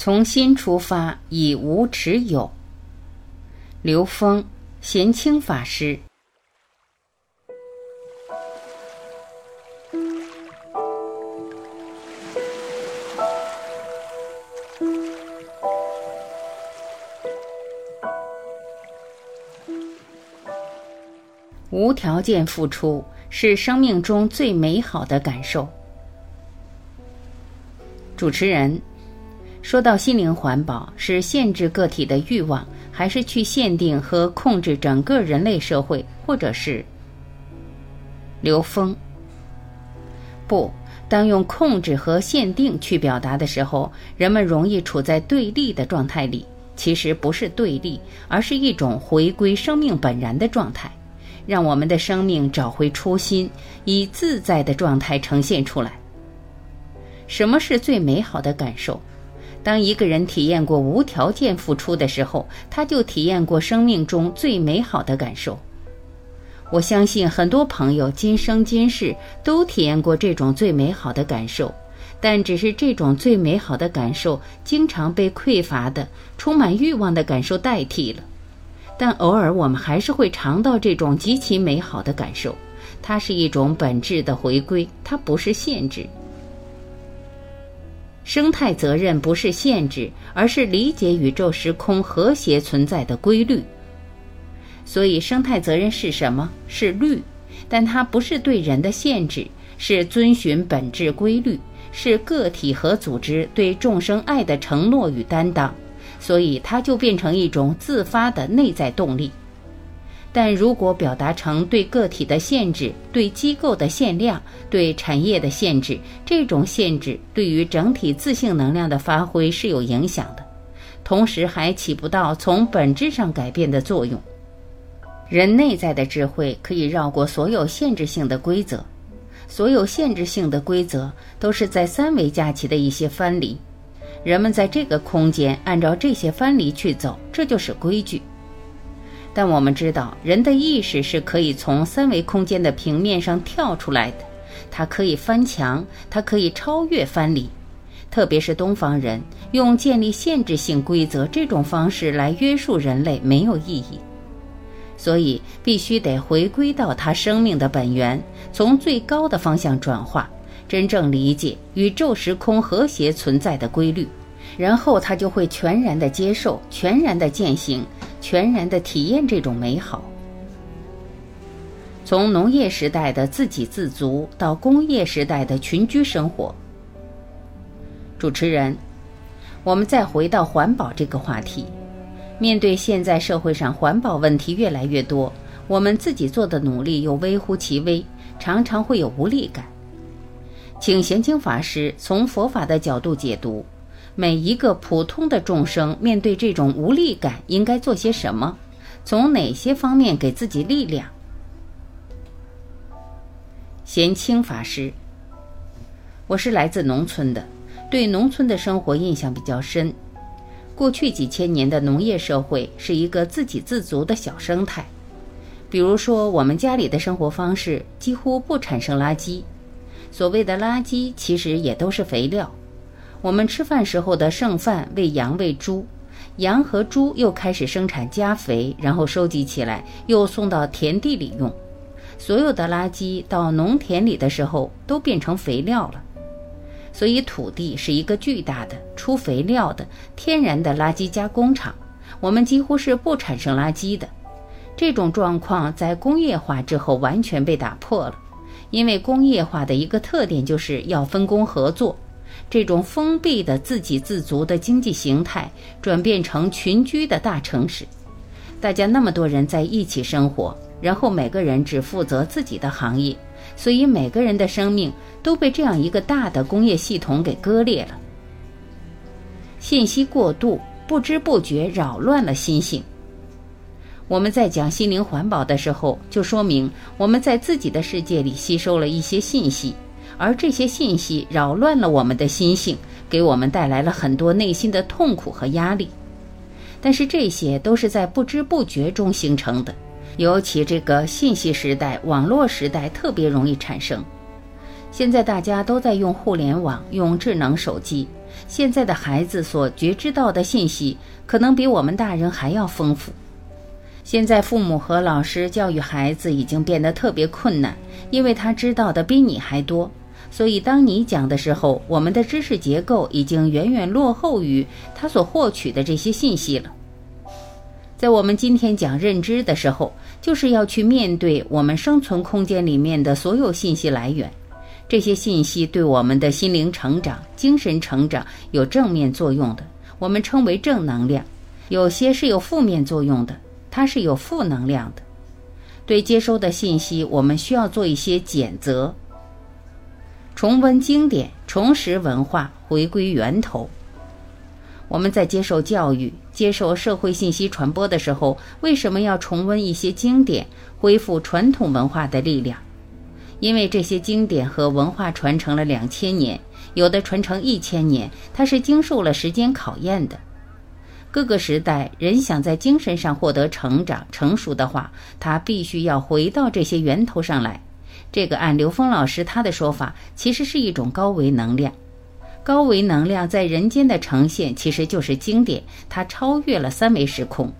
从心出发，以无持有。刘峰，贤清法师。无条件付出是生命中最美好的感受。主持人说到心灵环保，是限制个体的欲望，还是去限定和控制整个人类社会，或者是刘峰？不，当用控制和限定去表达的时候，人们容易处在对立的状态里。其实不是对立，而是一种回归生命本然的状态。让我们的生命找回初心，以自在的状态呈现出来。什么是最美好的感受？当一个人体验过无条件付出的时候，他就体验过生命中最美好的感受。我相信很多朋友今生今世都体验过这种最美好的感受，但只是这种最美好的感受经常被匮乏的、充满欲望的感受代替了。但偶尔我们还是会尝到这种极其美好的感受，它是一种本质的回归，它不是限制。生态责任不是限制，而是理解宇宙时空和谐存在的规律。所以，生态责任是什么？是律，但它不是对人的限制，是遵循本质规律，是个体和组织对众生爱的承诺与担当。所以，它就变成一种自发的内在动力。但如果表达成对个体的限制、对机构的限量、对产业的限制，这种限制对于整体自性能量的发挥是有影响的，同时还起不到从本质上改变的作用。人内在的智慧可以绕过所有限制性的规则，所有限制性的规则都是在三维架起的一些藩篱。人们在这个空间按照这些藩篱去走，这就是规矩。但我们知道，人的意识是可以从三维空间的平面上跳出来的，它可以翻墙，它可以超越藩篱。特别是东方人用建立限制性规则这种方式来约束人类没有意义，所以必须得回归到他生命的本源，从最高的方向转化。真正理解宇宙时空和谐存在的规律，然后他就会全然的接受、全然的践行、全然的体验这种美好。从农业时代的自给自足到工业时代的群居生活。主持人，我们再回到环保这个话题。面对现在社会上环保问题越来越多，我们自己做的努力又微乎其微，常常会有无力感。请贤清法师从佛法的角度解读，每一个普通的众生面对这种无力感，应该做些什么？从哪些方面给自己力量？贤清法师，我是来自农村的，对农村的生活印象比较深。过去几千年的农业社会是一个自给自足的小生态，比如说我们家里的生活方式几乎不产生垃圾。所谓的垃圾其实也都是肥料，我们吃饭时候的剩饭喂羊喂猪，羊和猪又开始生产家肥，然后收集起来又送到田地里用。所有的垃圾到农田里的时候都变成肥料了，所以土地是一个巨大的出肥料的天然的垃圾加工厂。我们几乎是不产生垃圾的，这种状况在工业化之后完全被打破了。因为工业化的一个特点就是要分工合作，这种封闭的自给自足的经济形态转变成群居的大城市，大家那么多人在一起生活，然后每个人只负责自己的行业，所以每个人的生命都被这样一个大的工业系统给割裂了。信息过度，不知不觉扰乱了心性。我们在讲心灵环保的时候，就说明我们在自己的世界里吸收了一些信息，而这些信息扰乱了我们的心性，给我们带来了很多内心的痛苦和压力。但是这些都是在不知不觉中形成的，尤其这个信息时代、网络时代特别容易产生。现在大家都在用互联网、用智能手机，现在的孩子所觉知到的信息，可能比我们大人还要丰富。现在父母和老师教育孩子已经变得特别困难，因为他知道的比你还多。所以当你讲的时候，我们的知识结构已经远远落后于他所获取的这些信息了。在我们今天讲认知的时候，就是要去面对我们生存空间里面的所有信息来源。这些信息对我们的心灵成长、精神成长有正面作用的，我们称为正能量；有些是有负面作用的。它是有负能量的，对接收的信息，我们需要做一些检责，重温经典，重拾文化，回归源头。我们在接受教育、接受社会信息传播的时候，为什么要重温一些经典，恢复传统文化的力量？因为这些经典和文化传承了两千年，有的传承一千年，它是经受了时间考验的。各个时代，人想在精神上获得成长、成熟的话，他必须要回到这些源头上来。这个按刘峰老师他的说法，其实是一种高维能量。高维能量在人间的呈现，其实就是经典，它超越了三维时空。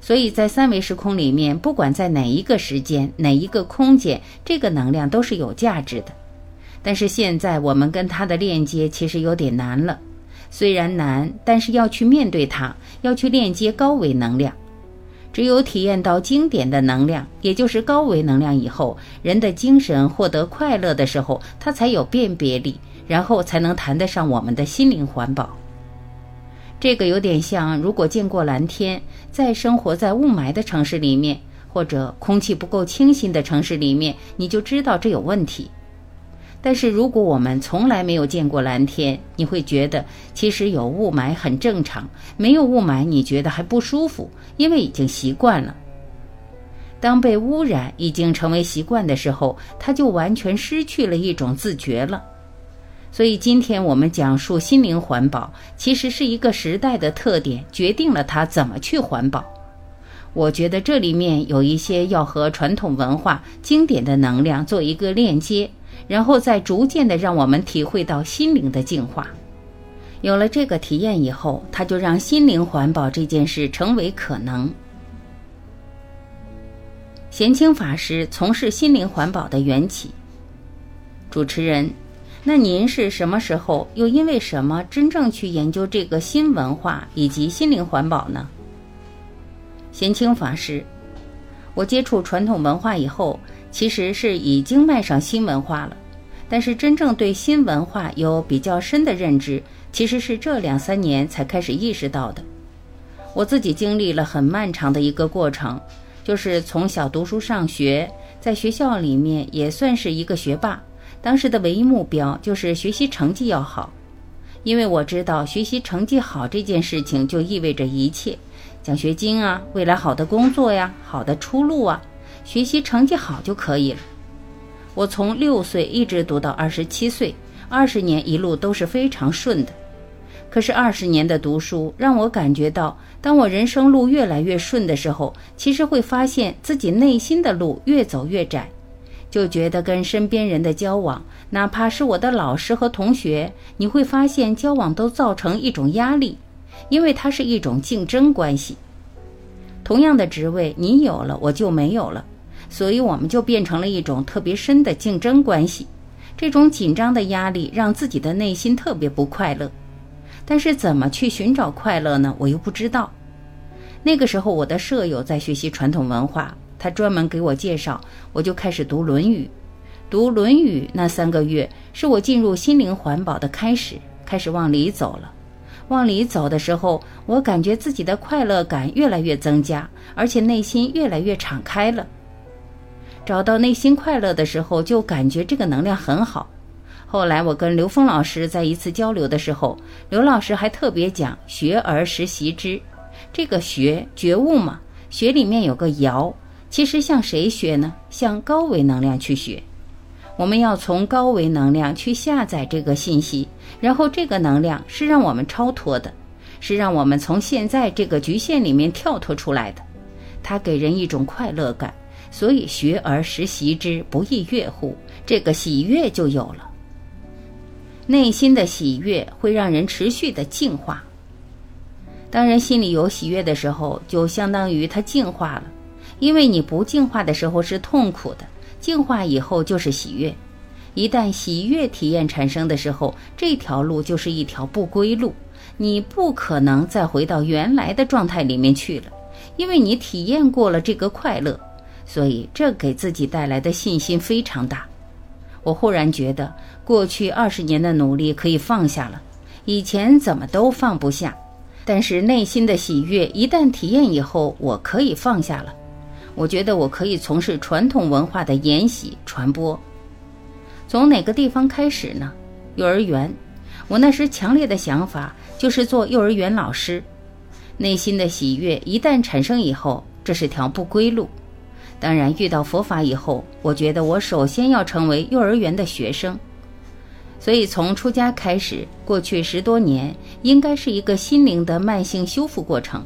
所以在三维时空里面，不管在哪一个时间、哪一个空间，这个能量都是有价值的。但是现在我们跟它的链接其实有点难了。虽然难，但是要去面对它，要去链接高维能量。只有体验到经典的能量，也就是高维能量以后，人的精神获得快乐的时候，它才有辨别力，然后才能谈得上我们的心灵环保。这个有点像，如果见过蓝天，在生活在雾霾的城市里面，或者空气不够清新的城市里面，你就知道这有问题。但是如果我们从来没有见过蓝天，你会觉得其实有雾霾很正常；没有雾霾，你觉得还不舒服，因为已经习惯了。当被污染已经成为习惯的时候，它就完全失去了一种自觉了。所以今天我们讲述心灵环保，其实是一个时代的特点决定了它怎么去环保。我觉得这里面有一些要和传统文化经典的能量做一个链接。然后再逐渐的让我们体会到心灵的净化，有了这个体验以后，他就让心灵环保这件事成为可能。贤清法师从事心灵环保的缘起。主持人，那您是什么时候又因为什么真正去研究这个新文化以及心灵环保呢？贤清法师，我接触传统文化以后。其实是已经迈上新文化了，但是真正对新文化有比较深的认知，其实是这两三年才开始意识到的。我自己经历了很漫长的一个过程，就是从小读书上学，在学校里面也算是一个学霸，当时的唯一目标就是学习成绩要好，因为我知道学习成绩好这件事情就意味着一切，奖学金啊，未来好的工作呀，好的出路啊。学习成绩好就可以了。我从六岁一直读到二十七岁，二十年一路都是非常顺的。可是二十年的读书让我感觉到，当我人生路越来越顺的时候，其实会发现自己内心的路越走越窄，就觉得跟身边人的交往，哪怕是我的老师和同学，你会发现交往都造成一种压力，因为它是一种竞争关系。同样的职位，你有了我就没有了。所以我们就变成了一种特别深的竞争关系，这种紧张的压力让自己的内心特别不快乐。但是怎么去寻找快乐呢？我又不知道。那个时候我的舍友在学习传统文化，他专门给我介绍，我就开始读《论语》。读《论语》那三个月是我进入心灵环保的开始，开始往里走了。往里走的时候，我感觉自己的快乐感越来越增加，而且内心越来越敞开了。找到内心快乐的时候，就感觉这个能量很好。后来我跟刘峰老师在一次交流的时候，刘老师还特别讲“学而时习之”，这个“学”觉悟嘛，“学”里面有个“爻”，其实向谁学呢？向高维能量去学。我们要从高维能量去下载这个信息，然后这个能量是让我们超脱的，是让我们从现在这个局限里面跳脱出来的，它给人一种快乐感。所以学而时习之，不亦乐乎？这个喜悦就有了。内心的喜悦会让人持续的净化。当人心里有喜悦的时候，就相当于他净化了。因为你不净化的时候是痛苦的，净化以后就是喜悦。一旦喜悦体验产生的时候，这条路就是一条不归路，你不可能再回到原来的状态里面去了，因为你体验过了这个快乐，所以这给自己带来的信心非常大。我忽然觉得，过去二十年的努力可以放下了，以前怎么都放不下。但是内心的喜悦一旦体验以后，我可以放下了。我觉得我可以从事传统文化的沿袭传播。从哪个地方开始呢？幼儿园。我那时强烈的想法就是做幼儿园老师。内心的喜悦一旦产生以后，这是条不归路。当然，遇到佛法以后，我觉得我首先要成为幼儿园的学生。所以，从出家开始，过去十多年应该是一个心灵的慢性修复过程。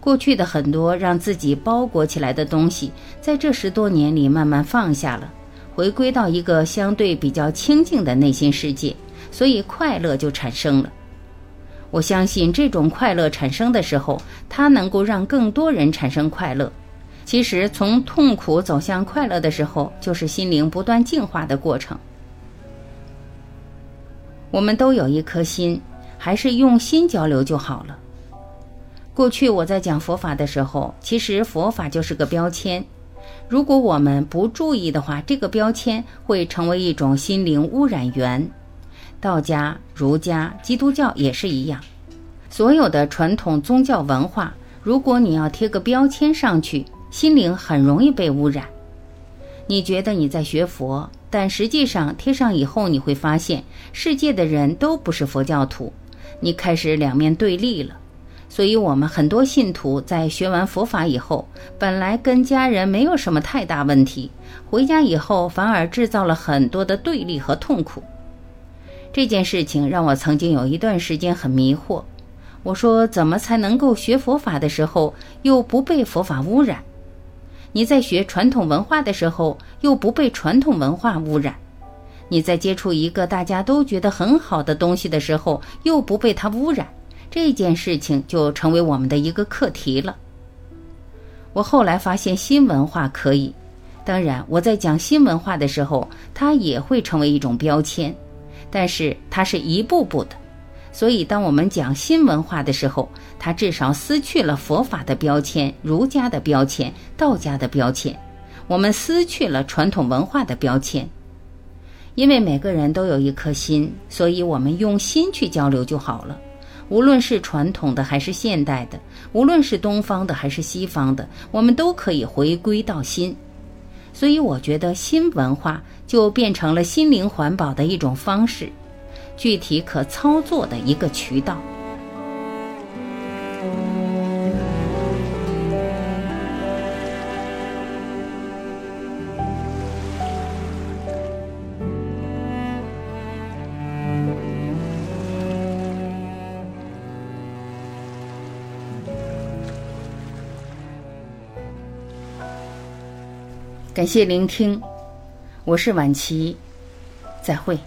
过去的很多让自己包裹起来的东西，在这十多年里慢慢放下了，回归到一个相对比较清净的内心世界，所以快乐就产生了。我相信这种快乐产生的时候，它能够让更多人产生快乐。其实，从痛苦走向快乐的时候，就是心灵不断净化的过程。我们都有一颗心，还是用心交流就好了。过去我在讲佛法的时候，其实佛法就是个标签。如果我们不注意的话，这个标签会成为一种心灵污染源。道家、儒家、基督教也是一样。所有的传统宗教文化，如果你要贴个标签上去，心灵很容易被污染。你觉得你在学佛？但实际上贴上以后，你会发现世界的人都不是佛教徒，你开始两面对立了。所以，我们很多信徒在学完佛法以后，本来跟家人没有什么太大问题，回家以后反而制造了很多的对立和痛苦。这件事情让我曾经有一段时间很迷惑。我说，怎么才能够学佛法的时候又不被佛法污染？你在学传统文化的时候，又不被传统文化污染；你在接触一个大家都觉得很好的东西的时候，又不被它污染。这件事情就成为我们的一个课题了。我后来发现新文化可以，当然我在讲新文化的时候，它也会成为一种标签，但是它是一步步的。所以，当我们讲新文化的时候，它至少撕去了佛法的标签、儒家的标签、道家的标签，我们撕去了传统文化的标签。因为每个人都有一颗心，所以我们用心去交流就好了。无论是传统的还是现代的，无论是东方的还是西方的，我们都可以回归到心。所以，我觉得新文化就变成了心灵环保的一种方式。具体可操作的一个渠道。感谢聆听，我是晚琪，再会。